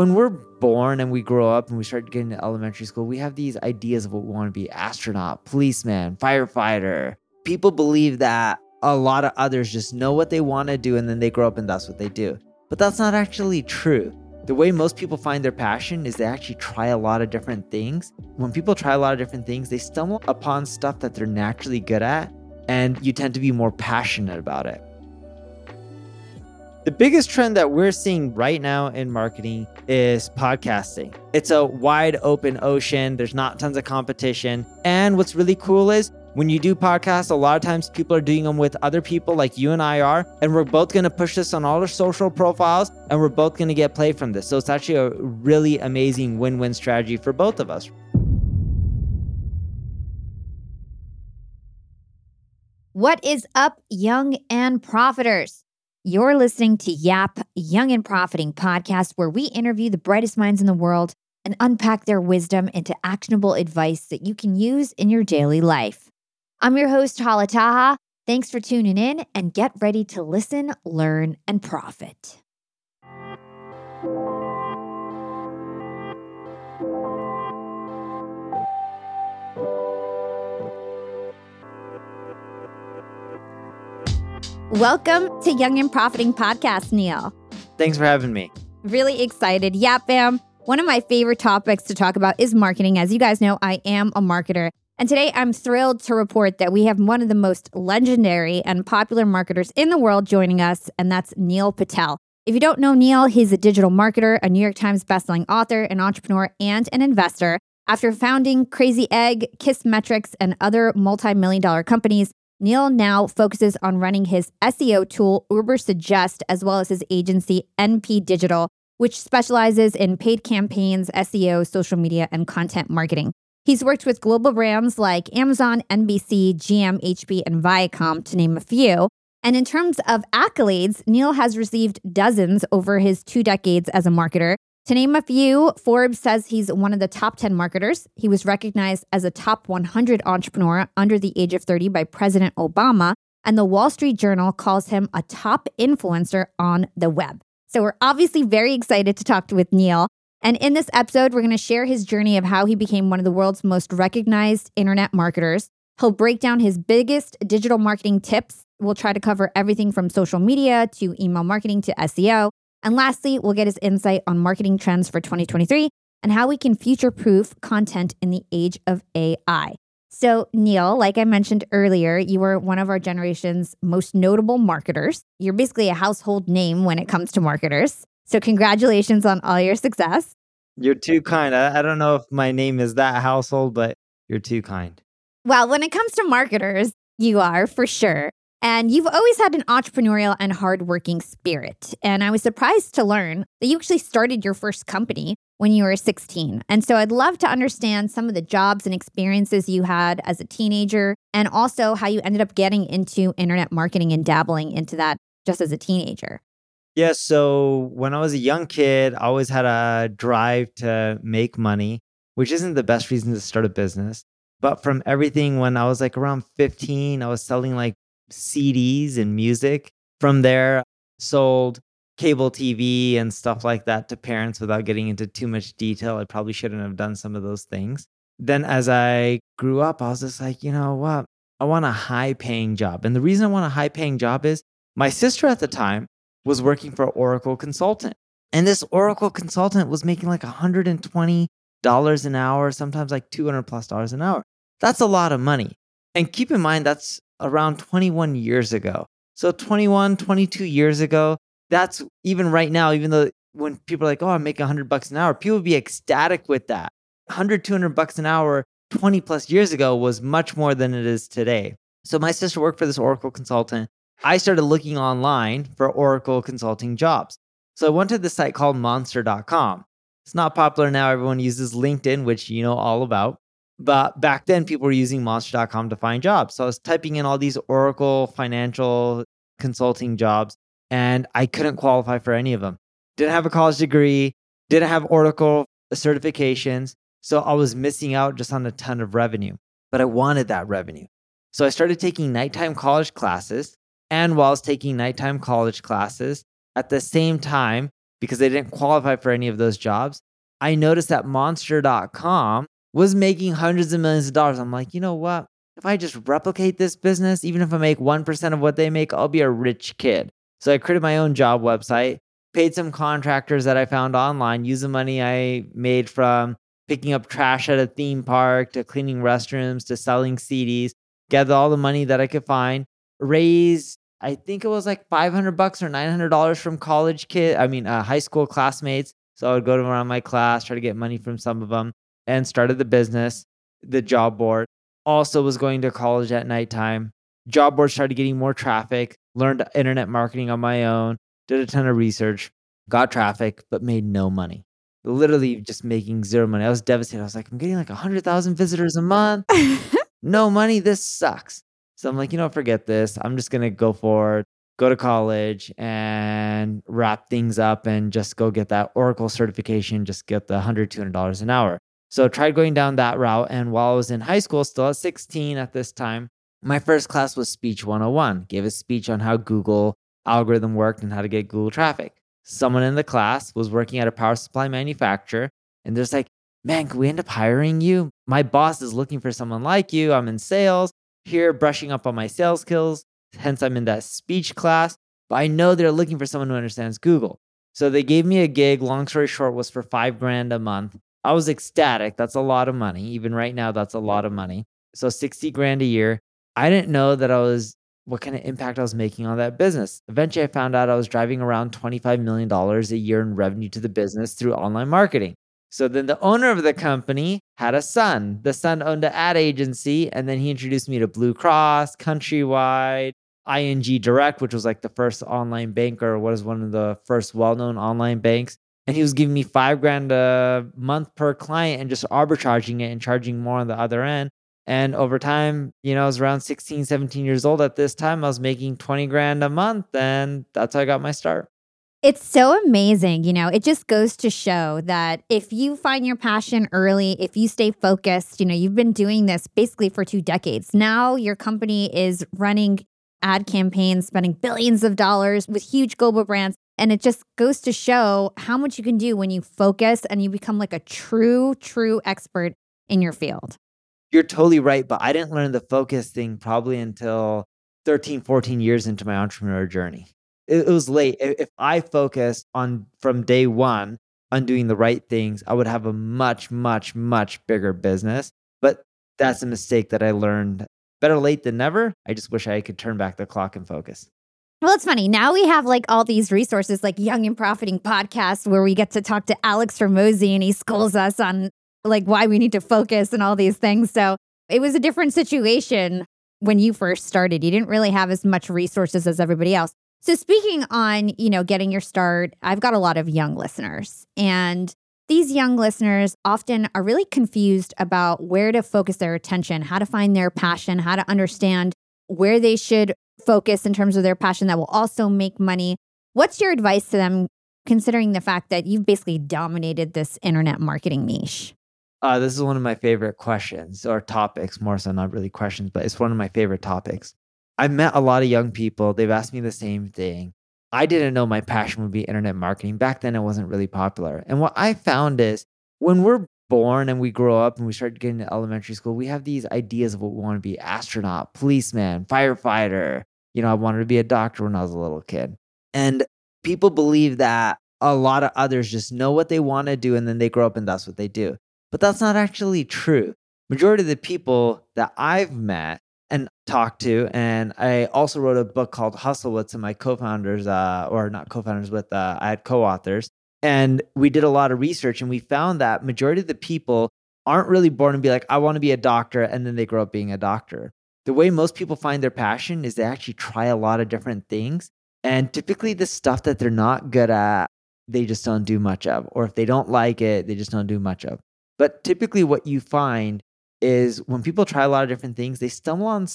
when we're born and we grow up and we start getting to elementary school, we have these ideas of what we want to be astronaut, policeman, firefighter. People believe that a lot of others just know what they want to do and then they grow up and that's what they do. But that's not actually true. The way most people find their passion is they actually try a lot of different things. When people try a lot of different things, they stumble upon stuff that they're naturally good at, and you tend to be more passionate about it. The biggest trend that we're seeing right now in marketing is podcasting. It's a wide open ocean, there's not tons of competition. And what's really cool is when you do podcasts, a lot of times people are doing them with other people like you and I are, and we're both going to push this on all our social profiles and we're both going to get play from this. So it's actually a really amazing win win strategy for both of us. What is up, young and profiters? You're listening to Yap Young and Profiting podcast, where we interview the brightest minds in the world and unpack their wisdom into actionable advice that you can use in your daily life. I'm your host, Hala Taha. Thanks for tuning in and get ready to listen, learn, and profit. Welcome to Young and Profiting Podcast, Neil. Thanks for having me. Really excited. Yeah, fam. One of my favorite topics to talk about is marketing. As you guys know, I am a marketer. And today I'm thrilled to report that we have one of the most legendary and popular marketers in the world joining us, and that's Neil Patel. If you don't know Neil, he's a digital marketer, a New York Times bestselling author, an entrepreneur, and an investor. After founding Crazy Egg, Kissmetrics, and other multi million dollar companies, Neil now focuses on running his SEO tool, Ubersuggest, as well as his agency, NP Digital, which specializes in paid campaigns, SEO, social media, and content marketing. He's worked with global brands like Amazon, NBC, GM, HP, and Viacom, to name a few. And in terms of accolades, Neil has received dozens over his two decades as a marketer. To name a few, Forbes says he's one of the top 10 marketers. He was recognized as a top 100 entrepreneur under the age of 30 by President Obama, and the Wall Street Journal calls him a top influencer on the web. So we're obviously very excited to talk with Neil. And in this episode, we're going to share his journey of how he became one of the world's most recognized internet marketers. He'll break down his biggest digital marketing tips. We'll try to cover everything from social media to email marketing to SEO. And lastly, we'll get his insight on marketing trends for 2023 and how we can future proof content in the age of AI. So, Neil, like I mentioned earlier, you were one of our generation's most notable marketers. You're basically a household name when it comes to marketers. So, congratulations on all your success. You're too kind. I, I don't know if my name is that household, but you're too kind. Well, when it comes to marketers, you are for sure. And you've always had an entrepreneurial and hardworking spirit. And I was surprised to learn that you actually started your first company when you were 16. And so I'd love to understand some of the jobs and experiences you had as a teenager, and also how you ended up getting into internet marketing and dabbling into that just as a teenager. Yeah. So when I was a young kid, I always had a drive to make money, which isn't the best reason to start a business. But from everything when I was like around 15, I was selling like CDs and music. From there, sold cable TV and stuff like that to parents without getting into too much detail. I probably shouldn't have done some of those things. Then as I grew up, I was just like, you know what? I want a high paying job. And the reason I want a high paying job is my sister at the time was working for Oracle Consultant. And this Oracle consultant was making like $120 an hour, sometimes like 200 plus dollars an hour. That's a lot of money. And keep in mind, that's around 21 years ago. So 21, 22 years ago, that's even right now, even though when people are like, oh, I'm making 100 bucks an hour, people would be ecstatic with that. 100, 200 bucks an hour 20 plus years ago was much more than it is today. So my sister worked for this Oracle consultant I started looking online for Oracle consulting jobs. So I went to the site called monster.com. It's not popular now. Everyone uses LinkedIn, which you know all about. But back then, people were using monster.com to find jobs. So I was typing in all these Oracle financial consulting jobs, and I couldn't qualify for any of them. Didn't have a college degree, didn't have Oracle certifications. So I was missing out just on a ton of revenue, but I wanted that revenue. So I started taking nighttime college classes and while I was taking nighttime college classes, at the same time, because they didn't qualify for any of those jobs. I noticed that monster.com was making hundreds of millions of dollars. I'm like, you know what? If I just replicate this business, even if I make 1% of what they make, I'll be a rich kid. So I created my own job website, paid some contractors that I found online, used the money I made from picking up trash at a theme park to cleaning restrooms to selling CDs, gathered all the money that I could find, raised I think it was like 500 bucks or $900 from college kid, I mean, uh, high school classmates. So I would go to around my class, try to get money from some of them, and started the business, the job board. Also was going to college at nighttime. Job board started getting more traffic, learned internet marketing on my own, did a ton of research, got traffic, but made no money. Literally just making zero money. I was devastated. I was like, I'm getting like 100,000 visitors a month. no money. This sucks. So I'm like, you know, forget this. I'm just going to go for go to college and wrap things up and just go get that Oracle certification, just get the $100, $200 an hour. So I tried going down that route. And while I was in high school, still at 16 at this time, my first class was Speech 101, gave a speech on how Google algorithm worked and how to get Google traffic. Someone in the class was working at a power supply manufacturer and there's like, man, can we end up hiring you? My boss is looking for someone like you. I'm in sales here brushing up on my sales skills. Hence, I'm in that speech class. But I know they're looking for someone who understands Google. So they gave me a gig. Long story short, was for five grand a month. I was ecstatic. That's a lot of money. Even right now, that's a lot of money. So 60 grand a year. I didn't know that I was what kind of impact I was making on that business. Eventually, I found out I was driving around $25 million a year in revenue to the business through online marketing. So then the owner of the company had a son. The son owned an ad agency, and then he introduced me to Blue Cross, Countrywide, ING Direct, which was like the first online bank or what is one of the first well-known online banks. And he was giving me five grand a month per client and just arbitraging it and charging more on the other end. And over time, you know, I was around 16, 17 years old at this time. I was making 20 grand a month, and that's how I got my start. It's so amazing. You know, it just goes to show that if you find your passion early, if you stay focused, you know, you've been doing this basically for two decades. Now your company is running ad campaigns, spending billions of dollars with huge global brands. And it just goes to show how much you can do when you focus and you become like a true, true expert in your field. You're totally right. But I didn't learn the focus thing probably until 13, 14 years into my entrepreneur journey it, it was late. If I focused on from day one on doing the right things, I would have a much, much, much bigger business. But that's a mistake that I learned. Better late than never. I just wish I could turn back the clock and focus. Well, it's funny. Now we have like all these resources like Young and Profiting podcast where we get to talk to Alex Hormozi and he schools us on like why we need to focus and all these things. So it was a different situation when you first started. You didn't really have as much resources as everybody else. So speaking on, you know, getting your start, I've got a lot of young listeners and these young listeners often are really confused about where to focus their attention, how to find their passion, how to understand where they should focus in terms of their passion that will also make money. What's your advice to them considering the fact that you've basically dominated this internet marketing niche? Uh, this is one of my favorite questions or topics, more so not really questions, but it's one of my favorite topics. I've met a lot of young people. They've asked me the same thing. I didn't know my passion would be internet marketing. Back then, it wasn't really popular. And what I found is when we're born and we grow up and we start getting to elementary school, we have these ideas of what we want to be astronaut, policeman, firefighter. You know, I wanted to be a doctor when I was a little kid. And people believe that a lot of others just know what they want to do and then they grow up and that's what they do. But that's not actually true. Majority of the people that I've met and talked to. And I also wrote a book called Hustle with some of my co-founders, uh, or not co-founders, with uh, I had co-authors. And we did a lot of research, and we found that majority of the people aren't really born and be like, I want to be a doctor, and then they grow up being a doctor. The way most people find their passion is they actually try a lot of different things. And typically, the stuff that they're not good at, they just don't do much of. Or if they don't like it, they just don't do much of. But typically, what you find is when people try a lot of different things, they stumble on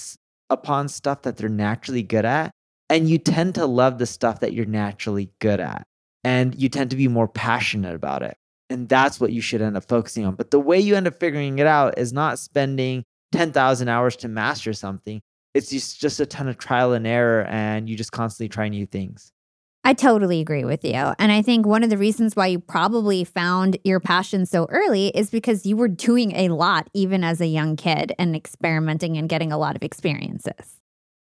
upon stuff that they're naturally good at, and you tend to love the stuff that you're naturally good at, and you tend to be more passionate about it. And that's what you should end up focusing on. But the way you end up figuring it out is not spending 10,000 hours to master something. It's just, just a ton of trial and error, and you just constantly try new things. I totally agree with you. And I think one of the reasons why you probably found your passion so early is because you were doing a lot, even as a young kid, and experimenting and getting a lot of experiences.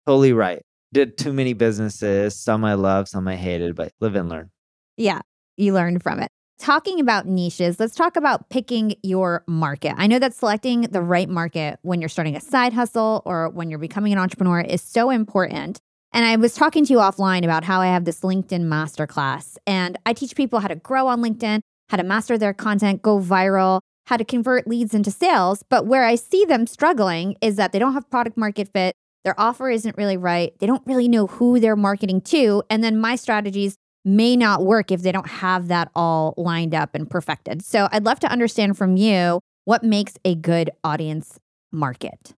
Totally right. Did too many businesses. Some I love, some I hated, but live and learn. Yeah, you learned from it. Talking about niches, let's talk about picking your market. I know that selecting the right market when you're starting a side hustle or when you're becoming an entrepreneur is so important. And I was talking to you offline about how I have this LinkedIn masterclass, and I teach people how to grow on LinkedIn, how to master their content, go viral, how to convert leads into sales. But where I see them struggling is that they don't have product market fit, their offer isn't really right, they don't really know who they're marketing to. And then my strategies may not work if they don't have that all lined up and perfected. So I'd love to understand from you what makes a good audience market.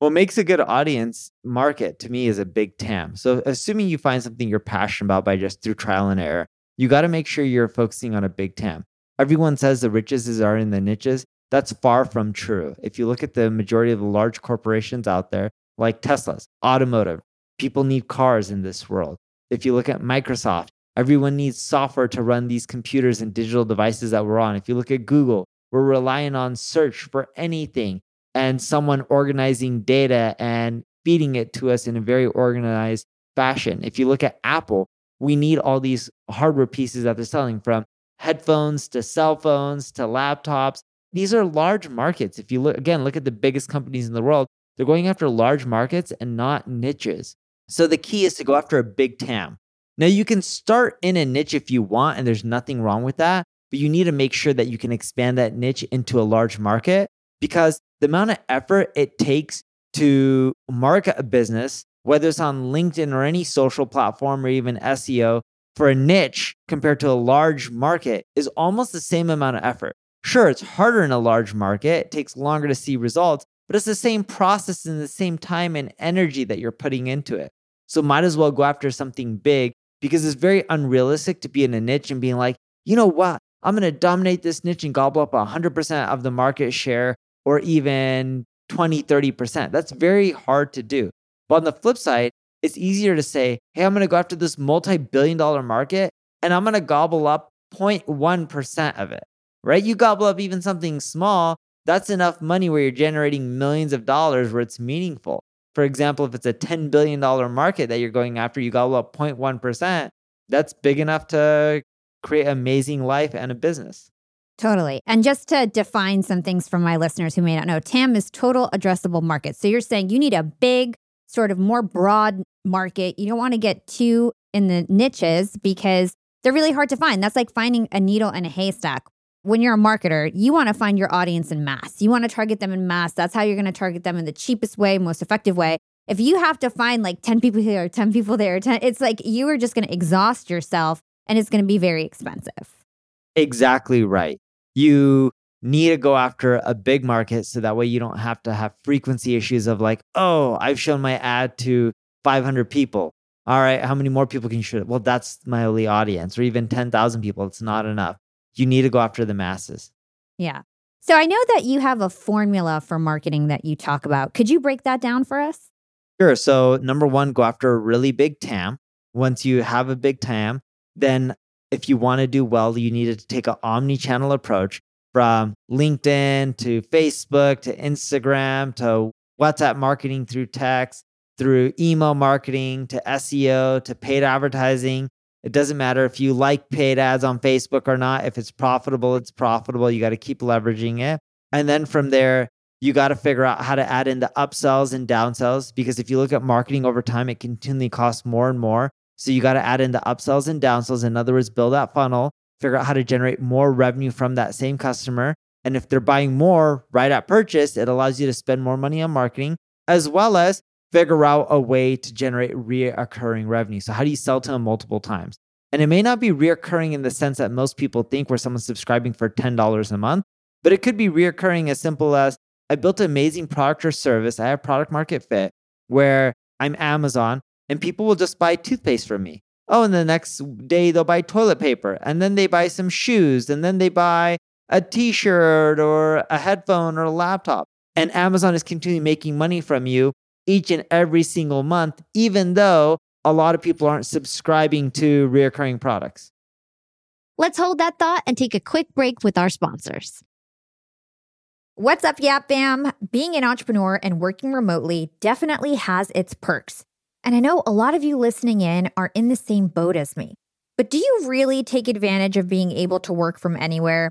What makes a good audience market to me is a big TAM. So, assuming you find something you're passionate about by just through trial and error, you got to make sure you're focusing on a big TAM. Everyone says the riches are in the niches. That's far from true. If you look at the majority of the large corporations out there, like Tesla's, automotive, people need cars in this world. If you look at Microsoft, everyone needs software to run these computers and digital devices that we're on. If you look at Google, we're relying on search for anything and someone organizing data and feeding it to us in a very organized fashion. If you look at Apple, we need all these hardware pieces that they're selling from headphones to cell phones to laptops. These are large markets. If you look again, look at the biggest companies in the world, they're going after large markets and not niches. So the key is to go after a big TAM. Now you can start in a niche if you want, and there's nothing wrong with that, but you need to make sure that you can expand that niche into a large market because the amount of effort it takes to market a business, whether it's on LinkedIn or any social platform or even SEO, for a niche compared to a large market is almost the same amount of effort. Sure, it's harder in a large market, it takes longer to see results, but it's the same process and the same time and energy that you're putting into it. So might as well go after something big because it's very unrealistic to be in a niche and being like, you know what? I'm going to dominate this niche and gobble up 100% of the market share or even 20, 30%. That's very hard to do. But on the flip side, it's easier to say, hey, I'm going to go after this multi billion dollar market and I'm going to gobble up 0.1% of it, right? You gobble up even something small, that's enough money where you're generating millions of dollars where it's meaningful. For example, if it's a $10 billion market that you're going after, you gobble up 0.1%, that's big enough to create amazing life and a business. Totally. And just to define some things for my listeners who may not know, TAM is total addressable market. So you're saying you need a big, sort of more broad market. You don't want to get too in the niches because they're really hard to find. That's like finding a needle in a haystack. When you're a marketer, you want to find your audience in mass. You want to target them in mass. That's how you're going to target them in the cheapest way, most effective way. If you have to find like 10 people here, 10 people there, 10, it's like you are just going to exhaust yourself and it's going to be very expensive. Exactly right you need to go after a big market so that way you don't have to have frequency issues of like, oh, I've shown my ad to 500 people. All right, how many more people can you show? Well, that's my only audience, or even 10,000 people. It's not enough. You need to go after the masses. Yeah. So I know that you have a formula for marketing that you talk about. Could you break that down for us? Sure. So, number one, go after a really big TAM. Once you have a big TAM, then if you want to do well, you need to take an omni channel approach from LinkedIn to Facebook to Instagram to WhatsApp marketing through text, through email marketing to SEO to paid advertising. It doesn't matter if you like paid ads on Facebook or not. If it's profitable, it's profitable. You got to keep leveraging it. And then from there, you got to figure out how to add in the upsells and downsells because if you look at marketing over time, it continually costs more and more. So you got to add in the upsells and downsells. In other words, build that funnel, figure out how to generate more revenue from that same customer. And if they're buying more right at purchase, it allows you to spend more money on marketing, as well as figure out a way to generate reoccurring revenue. So, how do you sell to them multiple times? And it may not be reoccurring in the sense that most people think where someone's subscribing for $10 a month, but it could be reoccurring as simple as I built an amazing product or service. I have product market fit where I'm Amazon and people will just buy toothpaste from me. Oh, and the next day they'll buy toilet paper, and then they buy some shoes, and then they buy a t shirt or a headphone or a laptop. And Amazon is continually making money from you each and every single month, even though a lot of people aren't subscribing to reoccurring products. Let's hold that thought and take a quick break with our sponsors. What's up, Yap Bam? Being an entrepreneur and working remotely definitely has its perks. And I know a lot of you listening in are in the same boat as me. But do you really take advantage of being able to work from anywhere?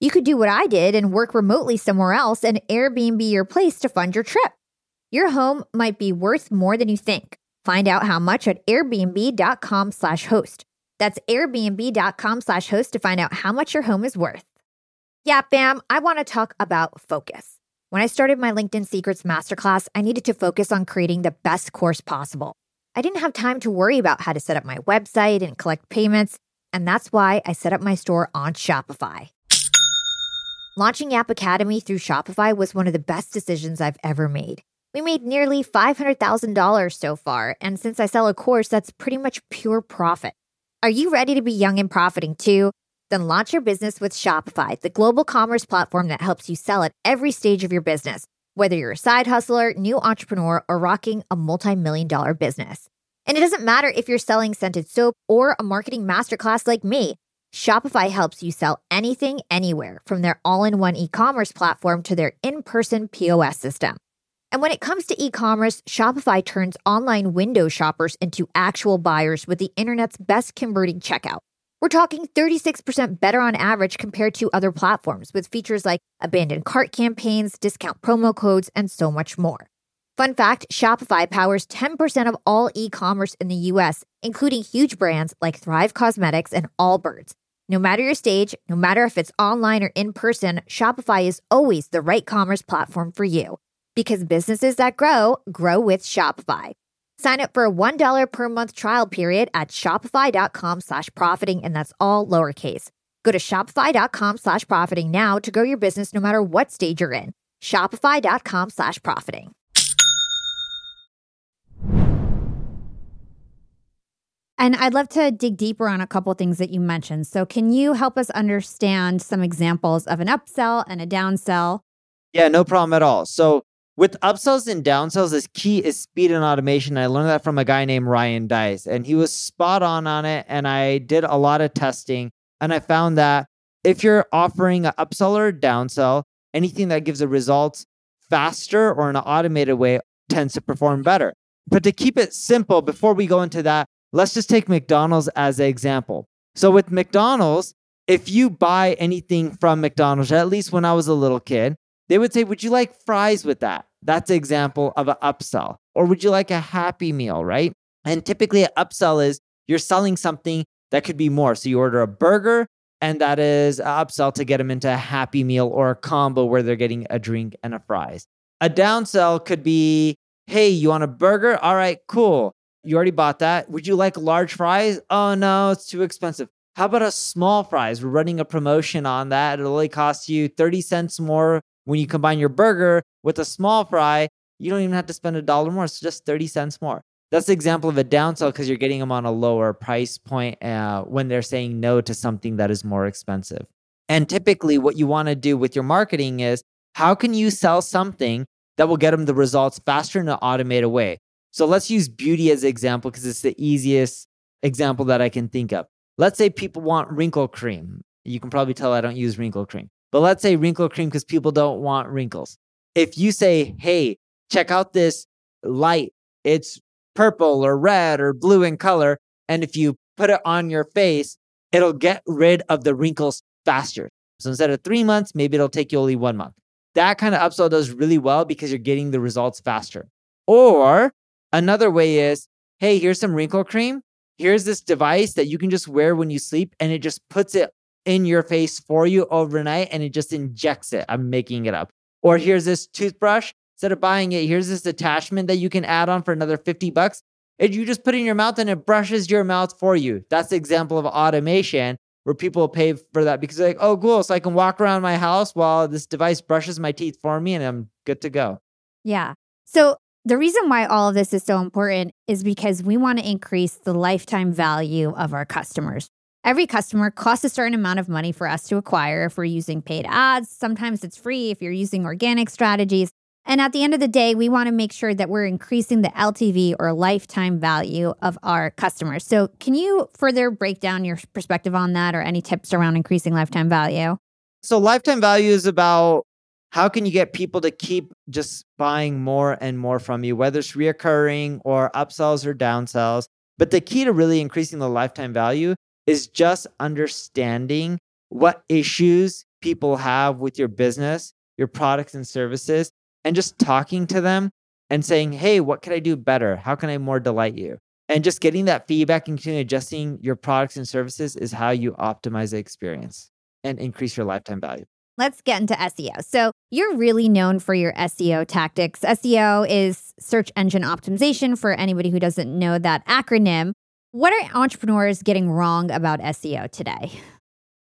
You could do what I did and work remotely somewhere else and Airbnb your place to fund your trip. Your home might be worth more than you think. Find out how much at airbnb.com slash host. That's airbnb.com slash host to find out how much your home is worth. Yeah, bam, I want to talk about focus. When I started my LinkedIn Secrets Masterclass, I needed to focus on creating the best course possible. I didn't have time to worry about how to set up my website and collect payments, and that's why I set up my store on Shopify. Launching Yap Academy through Shopify was one of the best decisions I've ever made. We made nearly $500,000 so far, and since I sell a course, that's pretty much pure profit. Are you ready to be young and profiting too? Then launch your business with Shopify, the global commerce platform that helps you sell at every stage of your business, whether you're a side hustler, new entrepreneur, or rocking a multi million dollar business. And it doesn't matter if you're selling scented soap or a marketing masterclass like me. Shopify helps you sell anything, anywhere, from their all in one e commerce platform to their in person POS system. And when it comes to e commerce, Shopify turns online window shoppers into actual buyers with the internet's best converting checkout. We're talking 36% better on average compared to other platforms with features like abandoned cart campaigns, discount promo codes, and so much more. Fun fact Shopify powers 10% of all e commerce in the US, including huge brands like Thrive Causemetics and Allbirds. No matter your stage, no matter if it's online or in person, Shopify is always the right commerce platform for you because businesses that grow grow with Shopify. Sign up for a $1 per month trial period at shopify.com slash profiting, and that's all lowercase. Go to shopify.com slash profiting now to grow your business no matter what stage you're in. Shopify.com slash profiting. And I'd love to dig deeper on a couple things that you mentioned. So, can you help us understand some examples of an upsell and a downsell? Yeah, no problem at all. So, with upsells and downsells, the key is speed and automation. I learned that from a guy named Ryan Deiss, and he was spot on on it. And I did a lot of testing, and I found that if you're offering an upsell or a downsell, anything that gives the results faster or in an automated way tends to perform better. But to keep it simple, before we go into that, let's just take McDonald's as an example. So with McDonald's, if you buy anything from McDonald's, at least when I was a little kid, they would say, Would you like fries with that? That's an example of an upsell. Or would you like a happy meal, right? And typically, an upsell is you're selling something that could be more. So you order a burger, and that is an upsell to get them into a happy meal or a combo where they're getting a drink and a fries. A downsell could be, Hey, you want a burger? All right, cool. You already bought that. Would you like large fries? Oh, no, it's too expensive. How about a small fries? We're running a promotion on that. It'll only cost you 30 cents more when you combine your burger with a small fry, you don't even have to spend a dollar more. It's just 30 cents more. That's the example of a downsell because you're getting them on a lower price point uh, when they're saying no to something that is more expensive. And typically, what you want to do with your marketing is how can you sell something that will get them the results faster in an automated way? So let's use beauty as an example because it's the easiest example that I can think of. Let's say people want wrinkle cream. You can probably tell I don't use wrinkle cream, but let's say wrinkle cream because people don't want wrinkles. If you say, hey, check out this light, it's purple or red or blue in color. And if you put it on your face, it'll get rid of the wrinkles faster. So instead of three months, maybe it'll take you only one month. That kind of upsell does really well because you're getting the results faster. Or another way is, hey, here's some wrinkle cream. Here's this device that you can just wear when you sleep and it just puts it in your face for you overnight and it just injects it. I'm making it up. Or here's this toothbrush. Instead of buying it, here's this attachment that you can add on for another 50 bucks. And you just put in your mouth and it brushes your mouth for you. That's the example of automation where people pay for that because they're like, oh, cool. So I can walk around my house while this device brushes my teeth for me and I'm good to go. Yeah. So the reason why all of this is so important is because we want to increase the lifetime value of our customers. Every customer costs a certain amount of money for us to acquire if we're using paid ads. Sometimes it's free if you're using organic strategies. And at the end of the day, we want to make sure that we're increasing the LTV or lifetime value of our customers. So, can you further break down your perspective on that or any tips around increasing lifetime value? So, lifetime value is about how can you get people to keep just buying more and more from you, whether it's reoccurring or upsells or downsells. But the key to really increasing the lifetime value is just understanding what issues people have with your business, your products and services, and just talking to them and saying, hey, what can I do better? How can I more delight you? And just getting that feedback and continuing adjusting your products and services is how you optimize the experience and increase your lifetime value. Let's get into SEO. So, you're really known for your SEO tactics. SEO is search engine optimization for anybody who doesn't know that acronym. What are entrepreneurs getting wrong about SEO today?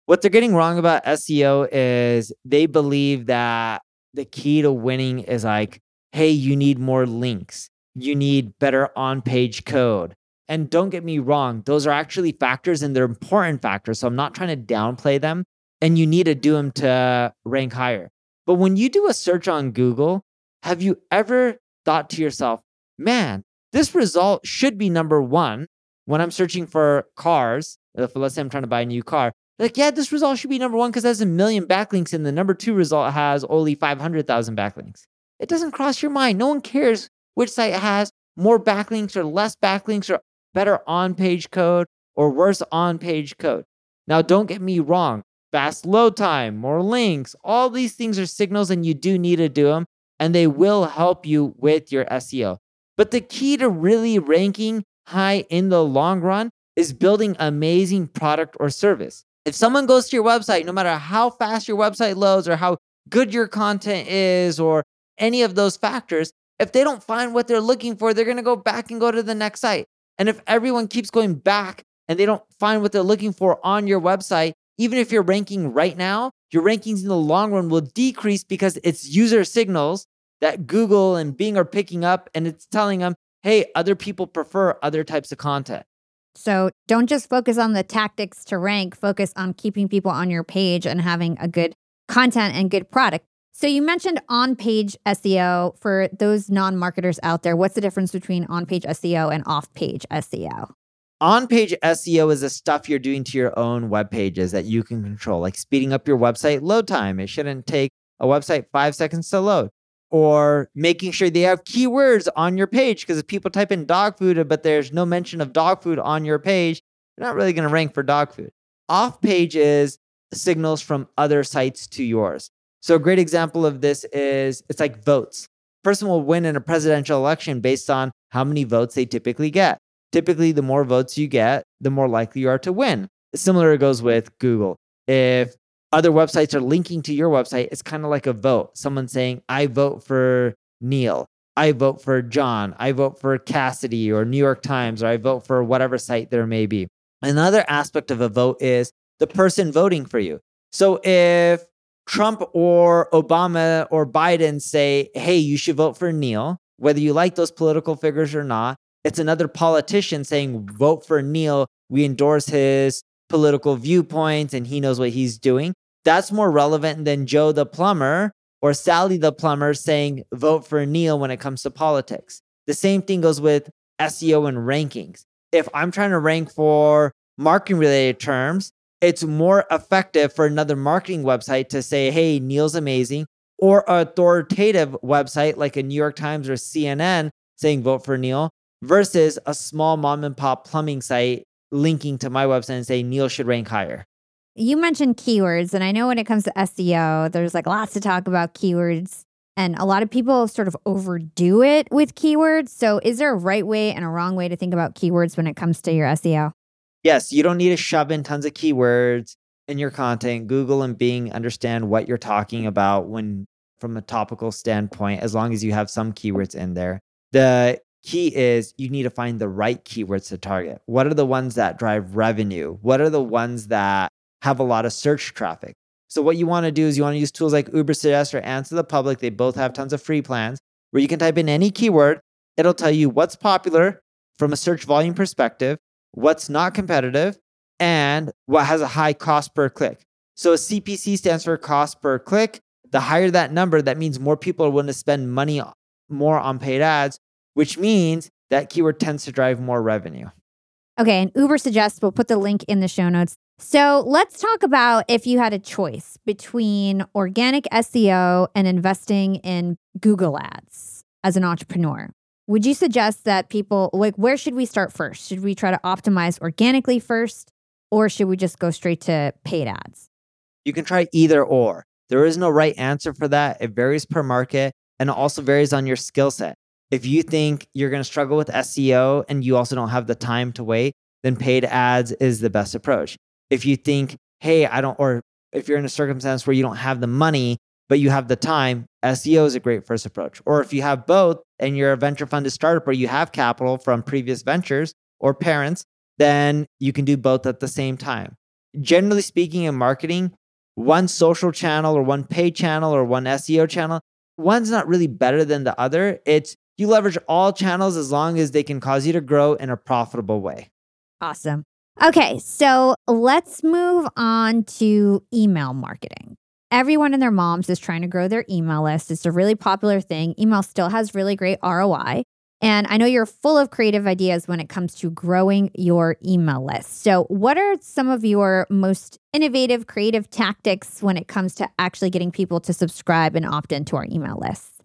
What they're getting wrong about SEO is they believe that the key to winning is like, hey, you need more links, you need better on page code. And don't get me wrong, those are actually factors and they're important factors. So I'm not trying to downplay them. And you need to do them to rank higher. But when you do a search on Google, have you ever thought to yourself, man, this result should be number one when I'm searching for cars, uh, if let's say I'm trying to buy a new car, like, yeah, this result should be number one because it has a million backlinks, and the number two result has only 500,000 backlinks. It doesn't cross your mind. No one cares which site has more backlinks or less backlinks or better on page code or worse on page code. Now, don't get me wrong. Fast load time, more links, all these things are signals, and you do need to do them, and they will help you with your SEO. But the key to really ranking high in the long run is building amazing product or service. If someone goes to your website, no matter how fast your website loads or how good your content is or any of those factors, if they don't find what they're looking for, they're going to go back and go to the next site. And if everyone keeps going back and they don't find what they're looking for on your website, even if you're ranking right now, your rankings in the long run will decrease because it's user signals that Google and Bing are picking up and it's telling them, hey, other people prefer other types of content. So don't just focus on the tactics to rank, focus on keeping people on your page and having a good content and good product. So you mentioned on page SEO for those non marketers out there. What's the difference between on page SEO and off page SEO? On page SEO is the stuff you're doing to your own web pages that you can control, like speeding up your website load time. It shouldn't take a website five seconds to load or making sure they have keywords on your page because if people type in dog food but there's no mention of dog food on your page you're not really going to rank for dog food. Off page is signals from other sites to yours. So a great example of this is it's like votes. Person will win in a presidential election based on how many votes they typically get typically the more votes you get the more likely you are to win similar goes with google if other websites are linking to your website, it's kind of like a vote. Someone saying, I vote for Neil. I vote for John. I vote for Cassidy or New York Times, or I vote for whatever site there may be. Another aspect of a vote is the person voting for you. So if Trump or Obama or Biden say, hey, you should vote for Neil, whether you like those political figures or not, it's another politician saying, vote for Neil. We endorse his political viewpoints and he knows what he's doing. That's more relevant than Joe the plumber or Sally the plumber saying, vote for Neil when it comes to politics. The same thing goes with SEO and rankings. If I'm trying to rank for marketing related terms, it's more effective for another marketing website to say, hey, Neil's amazing, or an authoritative website like a New York Times or CNN saying vote for Neil versus a small mom and pop plumbing site linking to my website and saying Neil should rank higher. You mentioned keywords, and I know when it comes to SEO, there's like lots to talk about keywords. And a lot of people sort of overdo it with keywords. So, is there a right way and a wrong way to think about keywords when it comes to your SEO? Yes, you don't need to shove in tons of keywords in your content. Google and Bing understand what you're talking about when from a topical standpoint, as long as you have some keywords in there. The key is you need to find the right keywords to target. What are the ones that drive revenue? What are the ones that have a lot of search traffic? So, what you want to do is you want to use tools like Ubersuggest or Answer the Public. They both have tons of free plans where you can type in any keyword. It'll tell you what's popular from a search volume perspective what's not competitive, and what has a high cost per click. So a CPC stands for cost per click. The higher that number, that means more people are willing to spend money more on paid ads, which means that keyword tends to drive more revenue. Okay, and Uber suggests we'll put the link in the show notes. So let's talk about if you had a choice between organic SEO and investing in Google ads as an entrepreneur. Would you suggest that people like where should we start first? Should we try to optimize organically first or should we just go straight to paid ads? You can try either or. There is no right answer for that. It varies per market and it also varies on your skill set. If you think you're going to struggle with SEO and you also don't have the time to wait, then paid ads is the best approach. If you think, hey, I don't, or if you're in a circumstance where you don't have the money but you have the time, SEO is a great first approach. Or if you have both and you're a venture funded startup or you have capital from previous ventures or parents, then you can do both at the same time. Generally speaking, in marketing, one social channel or one paid channel or one SEO channel, one's not really better than the other. It's you leverage all channels as long as they can cause you to grow in a profitable way. Awesome. Okay, so let's move on to email marketing everyone and their moms is trying to grow their email list. It's a really popular thing. Email still has really great ROI. And I know you're full of creative ideas when it comes to growing your email list. So, what are some of your most innovative, creative tactics when it comes to actually getting people to subscribe and opt into our email lists?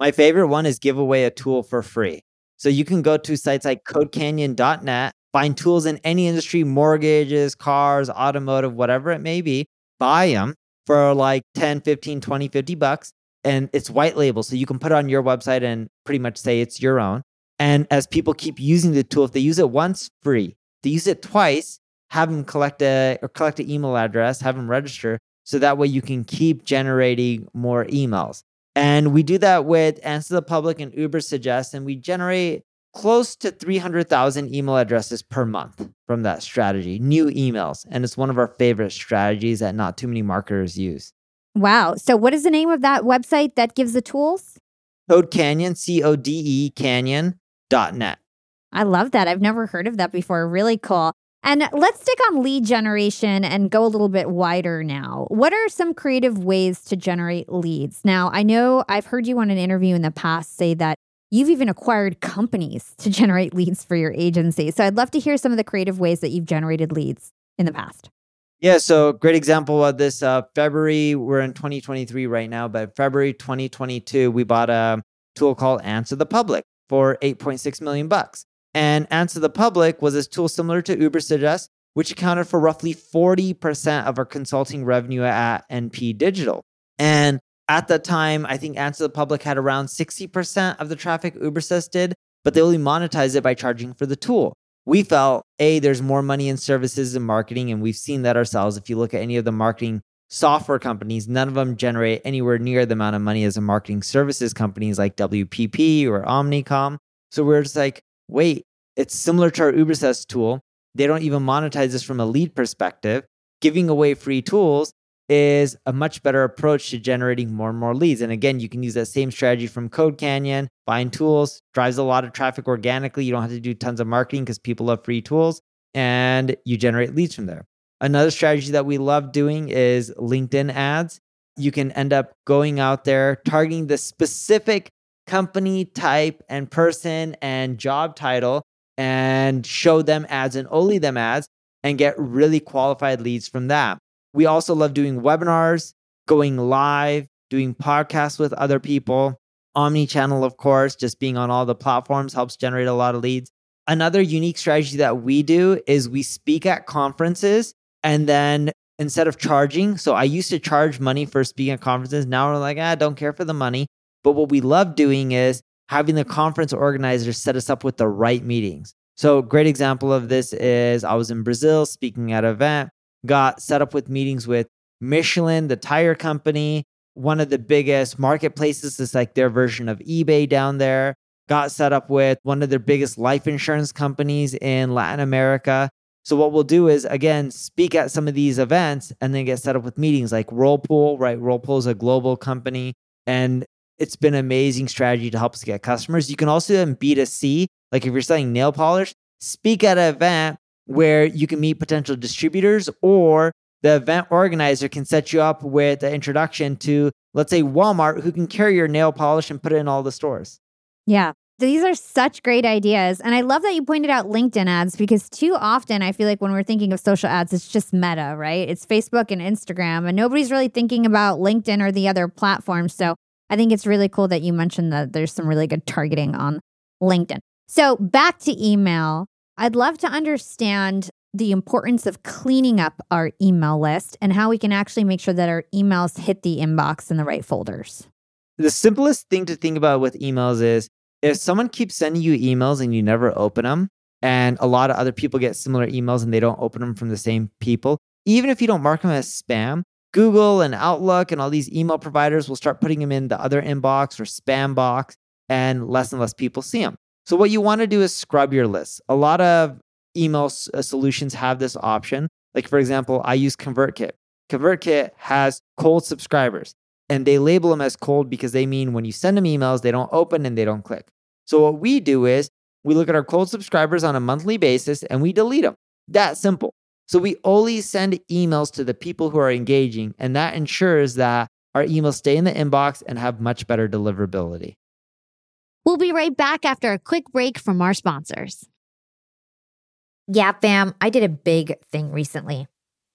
My favorite one is give away a tool for free. So, you can go to sites like codecanyon.net, find tools in any industry mortgages, cars, automotive, whatever it may be, buy them, for like 10, 15, 20, 50 bucks. And it's white label. So you can put it on your website and pretty much say it's your own. And as people keep using the tool, if they use it once, free. If they use it twice, have them collect a or collect an email address, have them register. So that way you can keep generating more emails. And we do that with Answer the Public and Ubersuggest, and we generate close to 300,000 email addresses per month from that strategy, new emails. And it's one of our favorite strategies that not too many marketers use. Wow. So, what is the name of that website that gives the tools? Code Canyon, C O D E Canyon.net. I love that. I've never heard of that before. Really cool. And let's stick on lead generation and go a little bit wider now. What are some creative ways to generate leads? Now, I know I've heard you on an interview in the past say that You've even acquired companies to generate leads for your agency. So I'd love to hear some of the creative ways that you've generated leads in the past. Yeah, so great example of this. Uh, February, we're in 2023 right now, but February 2022, we bought a tool called Answer the Public for 8.6 million bucks. And Answer the Public was this tool similar to Ubersuggest, which accounted for roughly 40% of our consulting revenue at NP Digital. And at the time, I think Answer the Public had around 60% of the traffic Ubersuggest did, but they only monetized it by charging for the tool. We felt, A, there's more money in services and marketing, and we've seen that ourselves. If you look at any of the marketing software companies, none of them generate anywhere near the amount of money as a marketing services companies like WPP or Omnicom. So we're just like, wait, it's similar to our Ubersuggest tool. They don't even monetize this from a lead perspective, giving away free tools is a much better approach to generating more and more leads. And again, you can use that same strategy from Code Canyon, buying tools, drives a lot of traffic organically. You don't have to do tons of marketing because people love free tools and you generate leads from there. Another strategy that we love doing is LinkedIn ads. You can end up going out there, targeting the specific company type and person and job title and show them ads and only them ads and get really qualified leads from that. We also love doing webinars, going live, doing podcasts with other people. Omni channel, of course, just being on all the platforms helps generate a lot of leads. Another unique strategy that we do is we speak at conferences and then instead of charging, so I used to charge money for speaking at conferences. Now we're like, ah, don't care for the money. But what we love doing is having the conference organizers set us up with the right meetings. So, great example of this is I was in Brazil speaking at an event got set up with meetings with Michelin, the tire company, one of the biggest marketplaces is like their version of eBay down there. Got set up with one of their biggest life insurance companies in Latin America. So what we'll do is again speak at some of these events and then get set up with meetings like Whirlpool, right? Whirlpool is a global company and it's been an amazing strategy to help us get customers. You can also do B2C, like if you're selling nail polish, speak at an event where you can meet potential distributors or the event organizer can set you up with an introduction to let's say Walmart who can carry your nail polish and put it in all the stores. Yeah. These are such great ideas. And I love that you pointed out LinkedIn ads because too often I feel like when we're thinking of social ads, it's just meta, right? It's Facebook and Instagram, and nobody's really thinking about LinkedIn or the other platforms. So I think it's really cool that you mentioned that there's some really good targeting on LinkedIn. So back to email. I'd love to understand the importance of cleaning up our email list and how we can actually make sure that our emails hit the inbox in the right folders. The simplest thing to think about with emails is if someone keeps sending you emails and you never open them, and a lot of other people get similar emails and they don't open them from the same people, even if you don't mark them as spam, Google and Outlook and all these email providers will start putting them in the other inbox or spam box, and less and less people see them. So, what you want to do is scrub your list. A lot of email s- uh, solutions have this option. Like, for example, I use ConvertKit. ConvertKit has cold subscribers and they label them as cold because they mean when you send them emails, they don't open and they don't click. So, what we do is we look at our cold subscribers on a monthly basis and we delete them. That simple. So, we only send emails to the people who are engaging, and that ensures that our emails stay in the inbox and have much better deliverability. We'll be right back after a quick break from our sponsors. Yeah, fam, I did a big thing recently.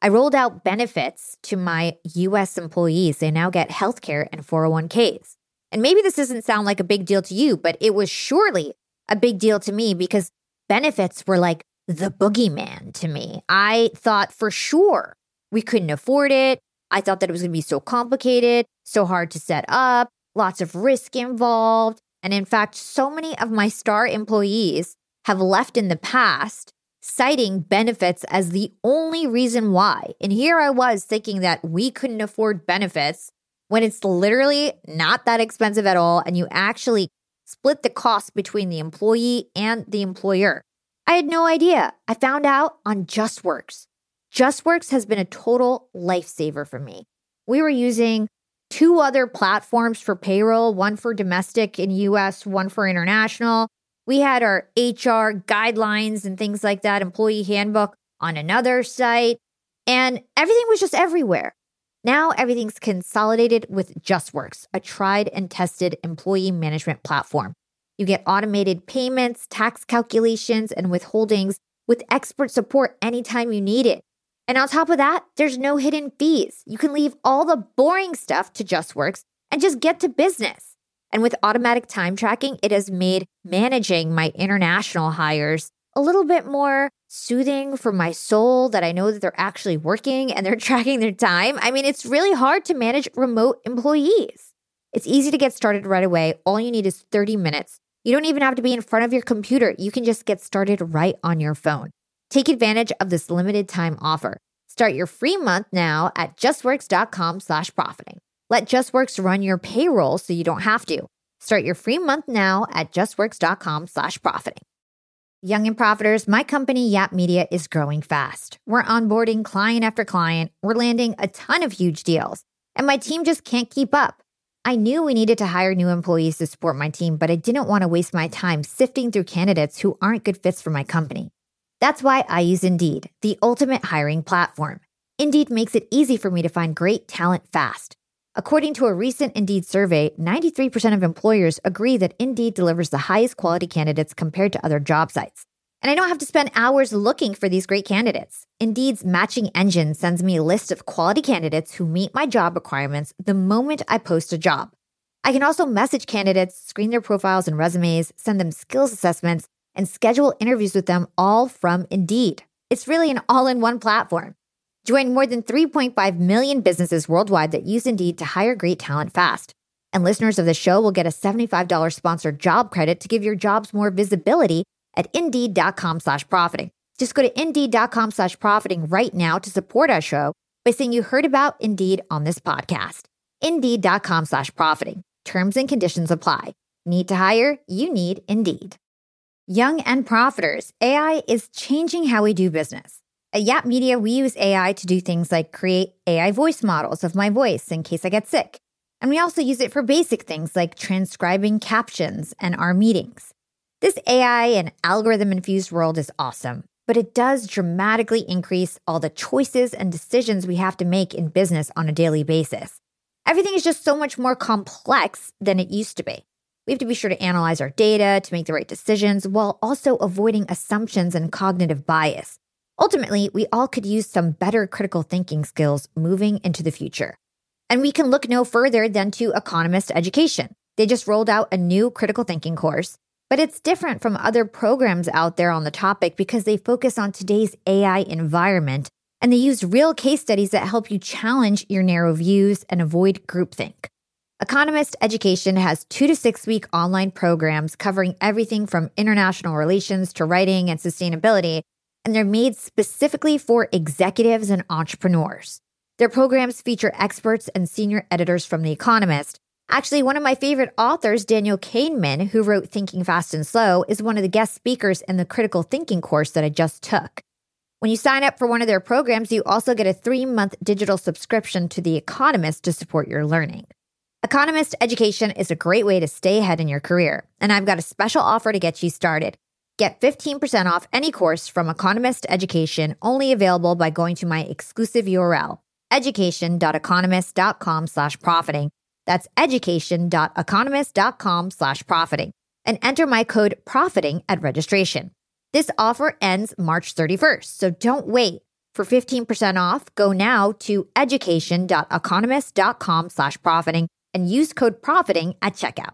I rolled out benefits to my US employees. They now get healthcare and 401ks. And maybe this doesn't sound like a big deal to you, but it was surely a big deal to me because benefits were like the boogeyman to me. I thought for sure we couldn't afford it. I thought that it was going to be so complicated, so hard to set up, lots of risk involved. And in fact, so many of my star employees have left in the past citing benefits as the only reason why. And here I was thinking that we couldn't afford benefits when it's literally not that expensive at all. And you actually split the cost between the employee and the employer. I had no idea. I found out on JustWorks. JustWorks has been a total lifesaver for me. We were using two other platforms for payroll, one for domestic in US, one for international. We had our HR guidelines and things like that, employee handbook on another site, and everything was just everywhere. Now everything's consolidated with JustWorks, a tried and tested employee management platform. You get automated payments, tax calculations, and withholdings with expert support anytime you need it. And on top of that, there's no hidden fees. You can leave all the boring stuff to JustWorks and just get to business. And with automatic time tracking, it has made managing my international hires a little bit more soothing for my soul that I know that they're actually working and they're tracking their time. I mean, it's really hard to manage remote employees. It's easy to get started right away. All you need is 30 minutes. You don't even have to be in front of your computer. You can just get started right on your phone. Take advantage of this limited time offer. Start your free month now at justworks.com slash profiting. Let JustWorks run your payroll so you don't have to. Start your free month now at justworks.com slash profiting. Young and profiters, my company, Yap Media, is growing fast. We're onboarding client after client, we're landing a ton of huge deals, and my team just can't keep up. I knew we needed to hire new employees to support my team, but I didn't want to waste my time sifting through candidates who aren't good fits for my company. That's why I use Indeed, the ultimate hiring platform. Indeed makes it easy for me to find great talent fast. According to a recent Indeed survey, 93% of employers agree that Indeed delivers the highest quality candidates compared to other job sites. And I don't have to spend hours looking for these great candidates. Indeed's matching engine sends me a list of quality candidates who meet my job requirements the moment I post a job. I can also message candidates, screen their profiles and resumes, send them skills assessments, and schedule interviews with them all from Indeed. It's really an all in one platform. Join more than 3.5 million businesses worldwide that use Indeed to hire great talent fast. And listeners of the show will get a $75 sponsored job credit to give your jobs more visibility at indeed.com slash profiting. Just go to indeed.com slash profiting right now to support our show by saying you heard about Indeed on this podcast. Indeed.com slash profiting. Terms and conditions apply. Need to hire? You need Indeed. Young and profiters, AI is changing how we do business. At Yap Media, we use AI to do things like create AI voice models of my voice in case I get sick. And we also use it for basic things like transcribing captions and our meetings. This AI and algorithm infused world is awesome, but it does dramatically increase all the choices and decisions we have to make in business on a daily basis. Everything is just so much more complex than it used to be. We have to be sure to analyze our data to make the right decisions while also avoiding assumptions and cognitive bias. Ultimately, we all could use some better critical thinking skills moving into the future. And we can look no further than to Economist Education. They just rolled out a new critical thinking course but it's different from other programs out there on the topic because they focus on today's AI environment and they use real case studies that help you challenge your narrow views and avoid groupthink. Economist Education has two to six week online programs covering everything from international relations to writing and sustainability, and they're made specifically for executives and entrepreneurs. Their programs feature experts and senior editors from The Economist Actually, one of my favorite authors, Daniel Kahneman, who wrote Thinking Fast and Slow, is one of the guest speakers in the critical thinking course that I just took. When you sign up for one of their programs, you also get a three month digital subscription to The Economist to support your learning. Economist education is a great way to stay ahead in your career, and I've got a special offer to get you started. Get 15% off any course from Economist Education, only available by going to my exclusive URL, education.economist.com slash profiting that's education.economist.com slash profiting and enter my code profiting at registration. This offer ends March 31st, so don't wait. For 15% off, go now to education.economist.com slash profiting and use code profiting at checkout.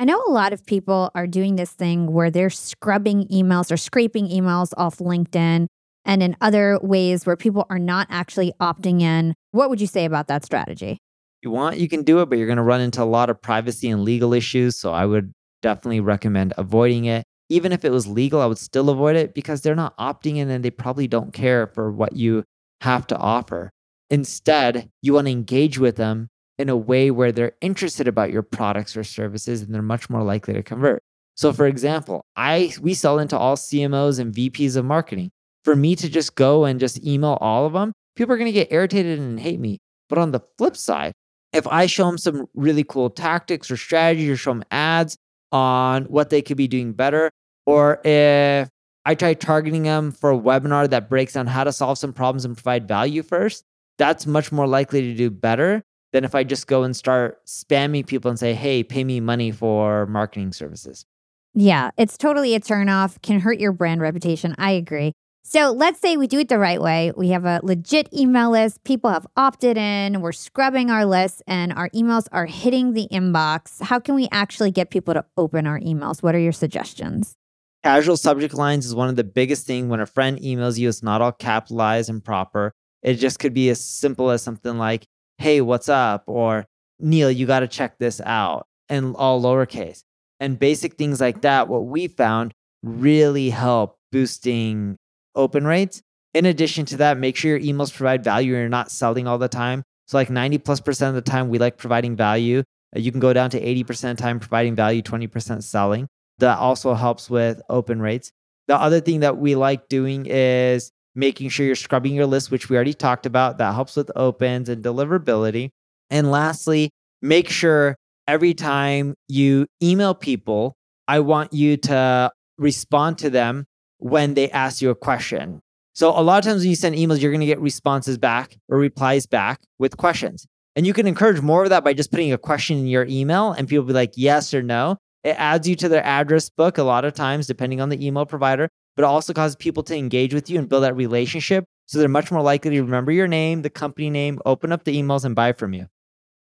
I know a lot of people are doing this thing where they're scrubbing emails or scraping emails off LinkedIn and in other ways where people are not actually opting in. What would you say about that strategy? you want, you can do it, but you're going to run into a lot of privacy and legal issues. So I would definitely recommend avoiding it. Even if it was legal, I would still avoid it because they're not opting in and they probably don't care for what you have to offer. Instead, you want to engage with them in a way where they're interested about your products or services and they're much more likely to convert. So for example, I we sell into all CMOs and VPs of marketing for me to just go and just email all of them, people are going to get irritated and hate me. But on the flip side, if I show them some really cool tactics or strategies or show them ads on what they could be doing better, or if I try targeting them for a webinar that breaks down how to solve some problems and provide value first, that's much more likely to do better than if I just go and start spamming people and say, hey, pay me money for marketing services. Yeah, it's totally a turnoff, can hurt your brand reputation. I agree. So let's say we do it the right way. We have a legit email list. People have opted in. We're scrubbing our list and our emails are hitting the inbox. How can we actually get people to open our emails? What are your suggestions? Casual subject lines is one of the biggest thing when a friend emails you. It's not all capitalized and proper. It just could be as simple as something like, hey, what's up? Or Neil, you got to check this out, and all lowercase. And basic things like that, what we found really help boosting open rates. In addition to that, make sure your emails provide value and you're not selling all the time. So, like 90 plus percent of the time, we like providing value. Uh, You can go down to 80% time providing value, 20% selling. That also helps with open rates. The other thing that we like doing is making sure you're scrubbing your list, which we already talked about. That helps with opens and deliverability. And lastly, make sure every time you email people, I want you to respond to them when they ask you a question. So a lot of times when you send emails, you're going to get responses back or replies back with questions. And you can encourage more of that by just putting a question in your email and people be like, yes or no. It adds you to their address book a lot of times, depending on the email provider, but it also causes people to engage with you and build that relationship. So they're much more likely to remember your name, the company name, open up the emails and buy from you.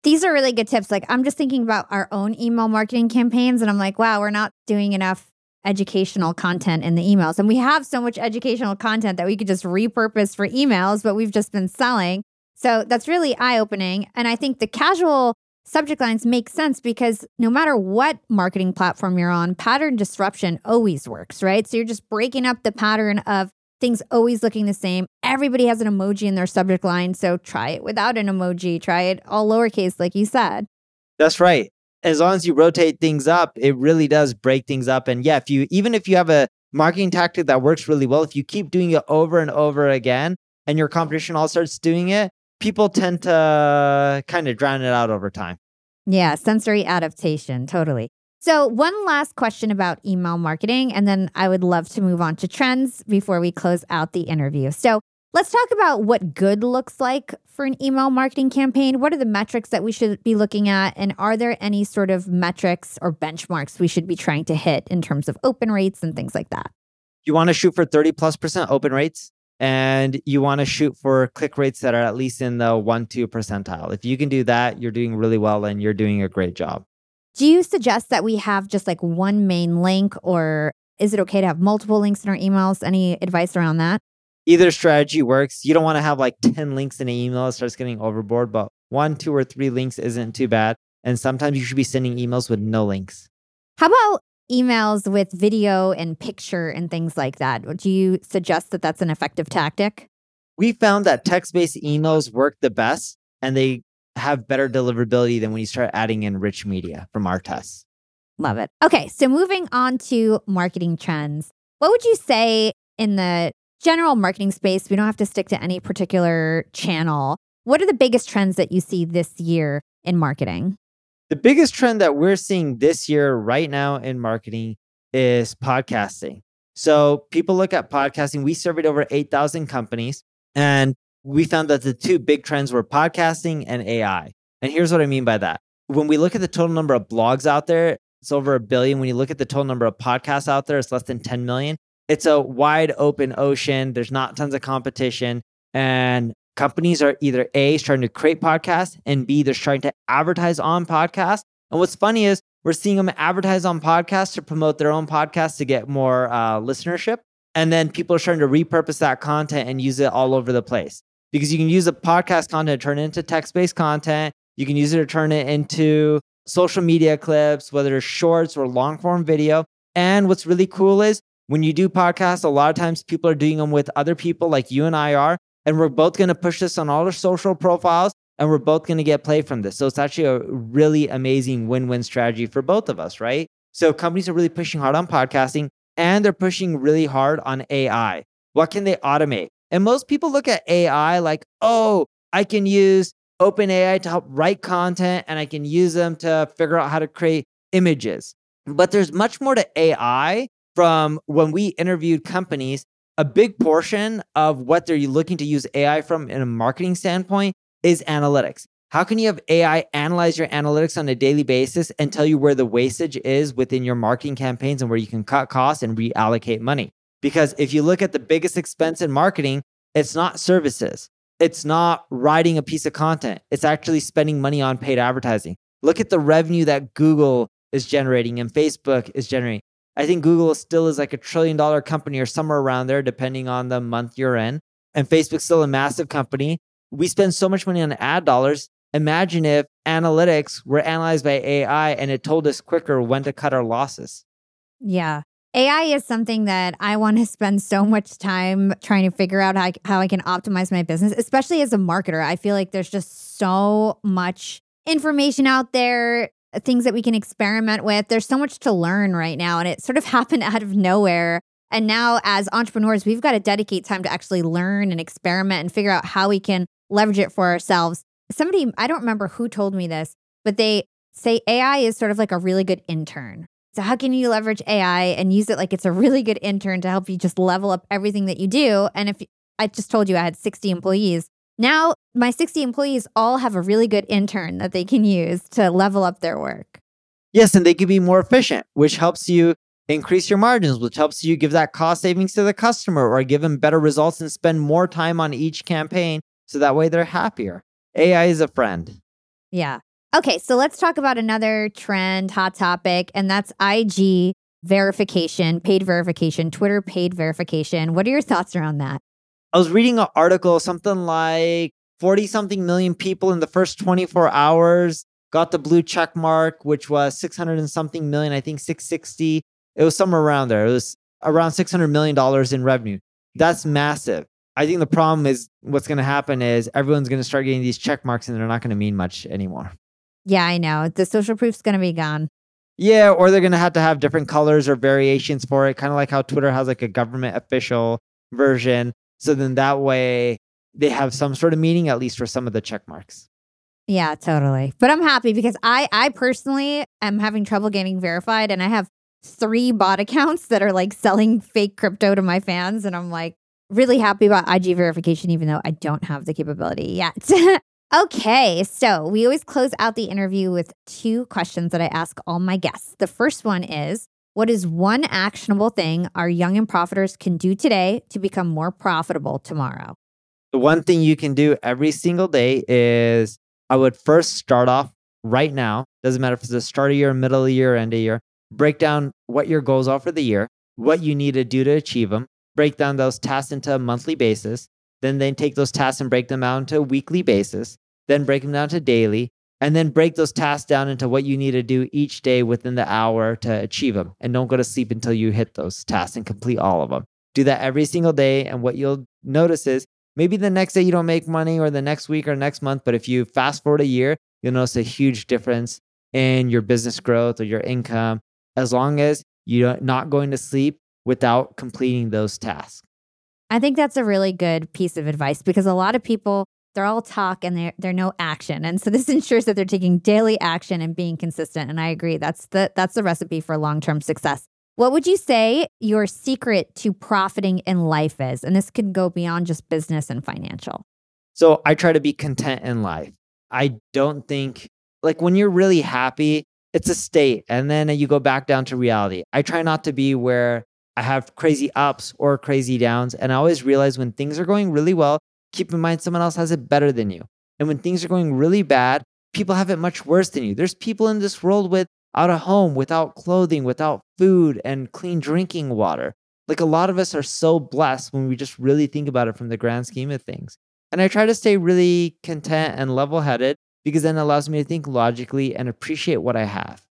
These are really good tips. Like, I'm just thinking about our own email marketing campaigns, and I'm like, wow, we're not doing enough educational content in the emails. And we have so much educational content that we could just repurpose for emails, but we've just been selling. So that's really eye opening. And I think the casual subject lines make sense because no matter what marketing platform you're on, pattern disruption always works, right? So you're just breaking up the pattern of things always looking the same. Everybody has an emoji in their subject line. So try it without an emoji, try it all lowercase, like you said. That's right. As long as you rotate things up, it really does break things up. And yeah, if you even if you have a marketing tactic that works really well, if you keep doing it over and over again and your competition all starts doing it, people tend to kind of drown it out over time. Yeah, sensory adaptation, totally. So, one last question about email marketing, and then I would love to move on to trends before we close out the interview. So, let's talk about what good looks like for an email marketing campaign. What are the metrics that we should be looking at? And are there any sort of metrics or benchmarks we should be trying to hit in terms of open rates and things like that? You want to shoot for 30 plus percent open rates and you want to shoot for click rates that are at least in the 1 2 percentile. If you can do that, you're doing really well and you're doing a great job. Do you suggest that we have just like one main link, or is it okay to have multiple links in our emails? Any advice around that? Either strategy works. You don't want to have like 10 links in an email, it starts getting overboard, but one, two, or three links isn't too bad. And sometimes you should be sending emails with no links. How about emails with video and picture and things like that? Do you suggest that that's an effective tactic? We found that text based emails work the best and they have better deliverability than when you start adding in rich media from our tests. Love it. Okay, so moving on to marketing trends. What would you say in the general marketing space? We don't have to stick to any particular channel. What are the biggest trends that you see this year in marketing? The biggest trend that we're seeing this year, right now in marketing, is podcasting. So people look at podcasting. We surveyed over 8,000 companies, and we found that the two big trends were podcasting and AI. And here's what I mean by that. When we look at the total number of blogs out there, it's over a billion. When you look at the total number of podcasts out there, it's less than 10 million. It's a wide open ocean. There's not tons of competition. And companies are either A, starting to create podcasts, and B, they're starting to advertise on podcasts. And what's funny is we're seeing them advertise on podcasts to promote their own podcasts to get more uh, listenership. And then people are starting to repurpose that content and use it all over the place because you can use a podcast content to turn it into text based content. You can use it to turn it into social media clips, whether it's shorts or long form video. And what's really cool is when you do podcasts, a lot of times people are doing them with other people like you and I are. And we're both going to push this on all our social profiles and we're both going to get play from this. So it's actually a really amazing win win strategy for both of us, right? So companies are really pushing hard on podcasting and they're pushing really hard on AI. What can they automate? And most people look at AI like, oh, I can use OpenAI to help write content and I can use them to figure out how to create images. But there's much more to AI from when we interviewed companies. A big portion of what they're looking to use AI from in a marketing standpoint is analytics. How can you have AI analyze your analytics on a daily basis and tell you where the wastage is within your marketing campaigns and where you can cut costs and reallocate money? Because if you look at the biggest expense in marketing, it's not services. It's not writing a piece of content. It's actually spending money on paid advertising. Look at the revenue that Google is generating and Facebook is generating. I think Google still is like a trillion dollar company or somewhere around there, depending on the month you're in. And Facebook's still a massive company. We spend so much money on ad dollars. Imagine if analytics were analyzed by AI and it told us quicker when to cut our losses. Yeah. AI is something that I want to spend so much time trying to figure out how I, how I can optimize my business, especially as a marketer. I feel like there's just so much information out there. Uh, things that we can experiment with. There's so much to learn right now, and it sort of happened out of nowhere. And now, as entrepreneurs, we've got to dedicate time to actually learn and experiment and figure out how we can leverage it for ourselves. Somebody, I don't remember who told me this, but they say AI is sort of like a really good intern. So, how can you leverage AI and use it like it's a really good intern to help you just level up everything that you do? And if I just told you I had 60 employees, now my 60 employees all have a really good intern that they can use to level up their work. Yes, and they can be more efficient, which helps you increase your margins, which helps you give that cost savings to the customer or give them better results and spend more time on each campaign so that way they're happier. AI is a friend. Yeah. Okay, so let's talk about another trend, hot topic, and that's IG verification, paid verification, Twitter paid verification. What are your thoughts around that? I was reading an article, something like 40 something million people in the first 24 hours got the blue check mark, which was 600 and something million, I think 660. It was somewhere around there. It was around $600 million in revenue. That's massive. I think the problem is what's going to happen is everyone's going to start getting these check marks and they're not going to mean much anymore. Yeah, I know. The social proof's going to be gone. Yeah, or they're going to have to have different colors or variations for it, kind of like how Twitter has like a government official version. So then that way they have some sort of meaning, at least for some of the check marks. Yeah, totally. But I'm happy because I I personally am having trouble getting verified and I have three bot accounts that are like selling fake crypto to my fans and I'm like really happy about IG verification even though I don't have the capability yet. okay, so we always close out the interview with two questions that I ask all my guests. The first one is what is one actionable thing our young and profiters can do today to become more profitable tomorrow? The one thing you can do every single day is I would first start off right now. Doesn't matter if it's the start of year, middle of year, end of year. Break down what your goals are for the year, what you need to do to achieve them. Break down those tasks into a monthly basis. Then then take those tasks and break them out into a weekly basis. Then break them down to daily. And then break those tasks down into what you need to do each day within the hour to achieve them. And don't go to sleep until you hit those tasks and complete all of them. Do that every single day. And what you'll notice is maybe the next day you don't make money or the next week or next month. But if you fast forward a year, you'll notice a huge difference in your business growth or your income as long as you're not going to sleep without completing those tasks. I think that's a really good piece of advice because a lot of people they're all talk and they're, they're no action. And so this ensures that they're taking daily action and being consistent. And I agree. That's the that's the recipe for long-term success. What would you say your secret to profiting in life is? And this can go beyond just business and financial. So I try to be content in life. I don't think like when you're really happy, it's a state and then you go back down to reality. I try not to be where I have crazy ups or crazy downs. And I always realize when things are going really well, keep in mind someone else has it better than you. And when things are going really bad, people have it much worse than you. There's people in this world with out of home, without clothing, without food and clean drinking water. Like a lot of us are so blessed when we just really think about it from the grand scheme of things. And I try to stay really content and level headed because then it allows me to think logically and appreciate what I have.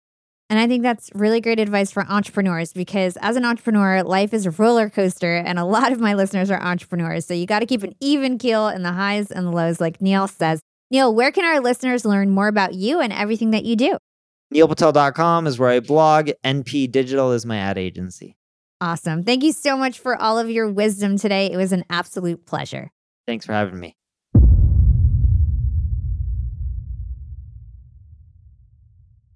And I think that's really great advice for entrepreneurs because as an entrepreneur, life is a roller coaster, and a lot of my listeners are entrepreneurs. So you got to keep an even keel in the highs and the lows, like Neil says. Neil, where can our listeners learn more about you and everything that you do? NeilPatel.com is where I blog. NP Digital is my ad agency. Awesome. Thank you so much for all of your wisdom today. It was an absolute pleasure. Thanks for having me.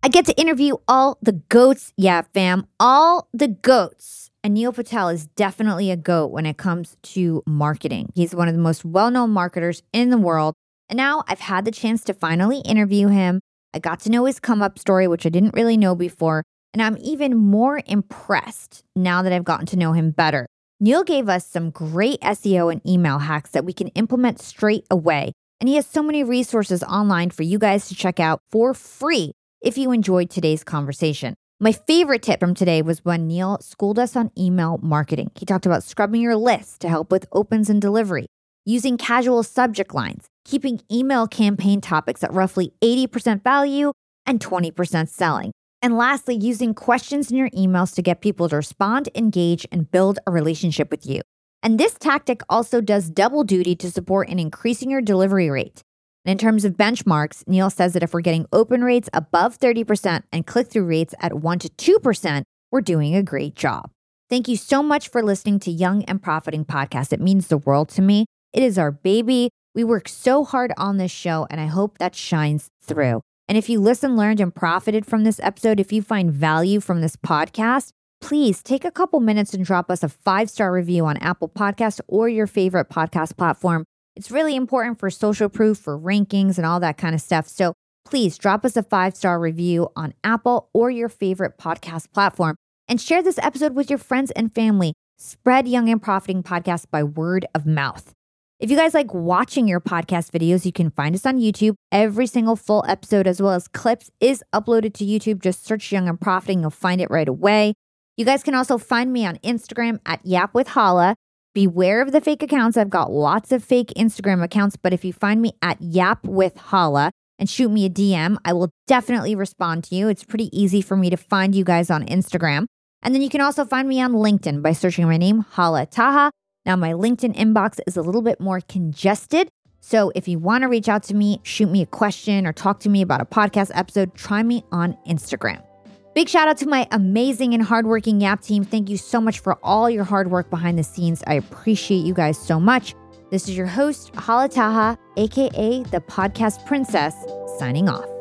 I get to interview all the goats. Yeah, fam, all the goats. And Neil Patel is definitely a goat when it comes to marketing. He's one of the most well known marketers in the world. And now I've had the chance to finally interview him. I got to know his come up story, which I didn't really know before. And I'm even more impressed now that I've gotten to know him better. Neil gave us some great SEO and email hacks that we can implement straight away. And he has so many resources online for you guys to check out for free if you enjoyed today's conversation. My favorite tip from today was when Neil schooled us on email marketing. He talked about scrubbing your list to help with opens and delivery, using casual subject lines, keeping email campaign topics at roughly 80% value and 20% selling. And lastly, using questions in your emails to get people to respond, engage, and build a relationship with you. And this tactic also does double duty to support in increasing your delivery rate. And in terms of benchmarks, Neil says that if we're getting open rates above 30% and click through rates at 1 to 2%, we're doing a great job. Thank you so much for listening to Young and Profiting Podcast. It means the world to me. It is our baby. We work so hard on this show, and I hope that shines through. And if you listened, learned, and profited from this episode, if you find value from this podcast, please take a couple minutes and drop us a five star review on Apple Podcasts or your favorite podcast platform. It's really important for social proof, for rankings, and all that kind of stuff. So please drop us a five star review on Apple or your favorite podcast platform and share this episode with your friends and family. Spread Young and Profiting Podcast by word of mouth. If you guys like watching your podcast videos, you can find us on YouTube. Every single full episode, as well as clips, is uploaded to YouTube. Just search Young and Profiting, you'll find it right away. You guys can also find me on Instagram at Yap with Hala. Beware of the fake accounts. I've got lots of fake Instagram accounts, but if you find me at Yap with Hala and shoot me a DM, I will definitely respond to you. It's pretty easy for me to find you guys on Instagram. And then you can also find me on LinkedIn by searching my name, Hala Taha. Now, my LinkedIn inbox is a little bit more congested. So if you want to reach out to me, shoot me a question, or talk to me about a podcast episode, try me on Instagram. Big shout out to my amazing and hardworking Yap team. Thank you so much for all your hard work behind the scenes. I appreciate you guys so much. This is your host, Hala Taha, aka the podcast princess, signing off.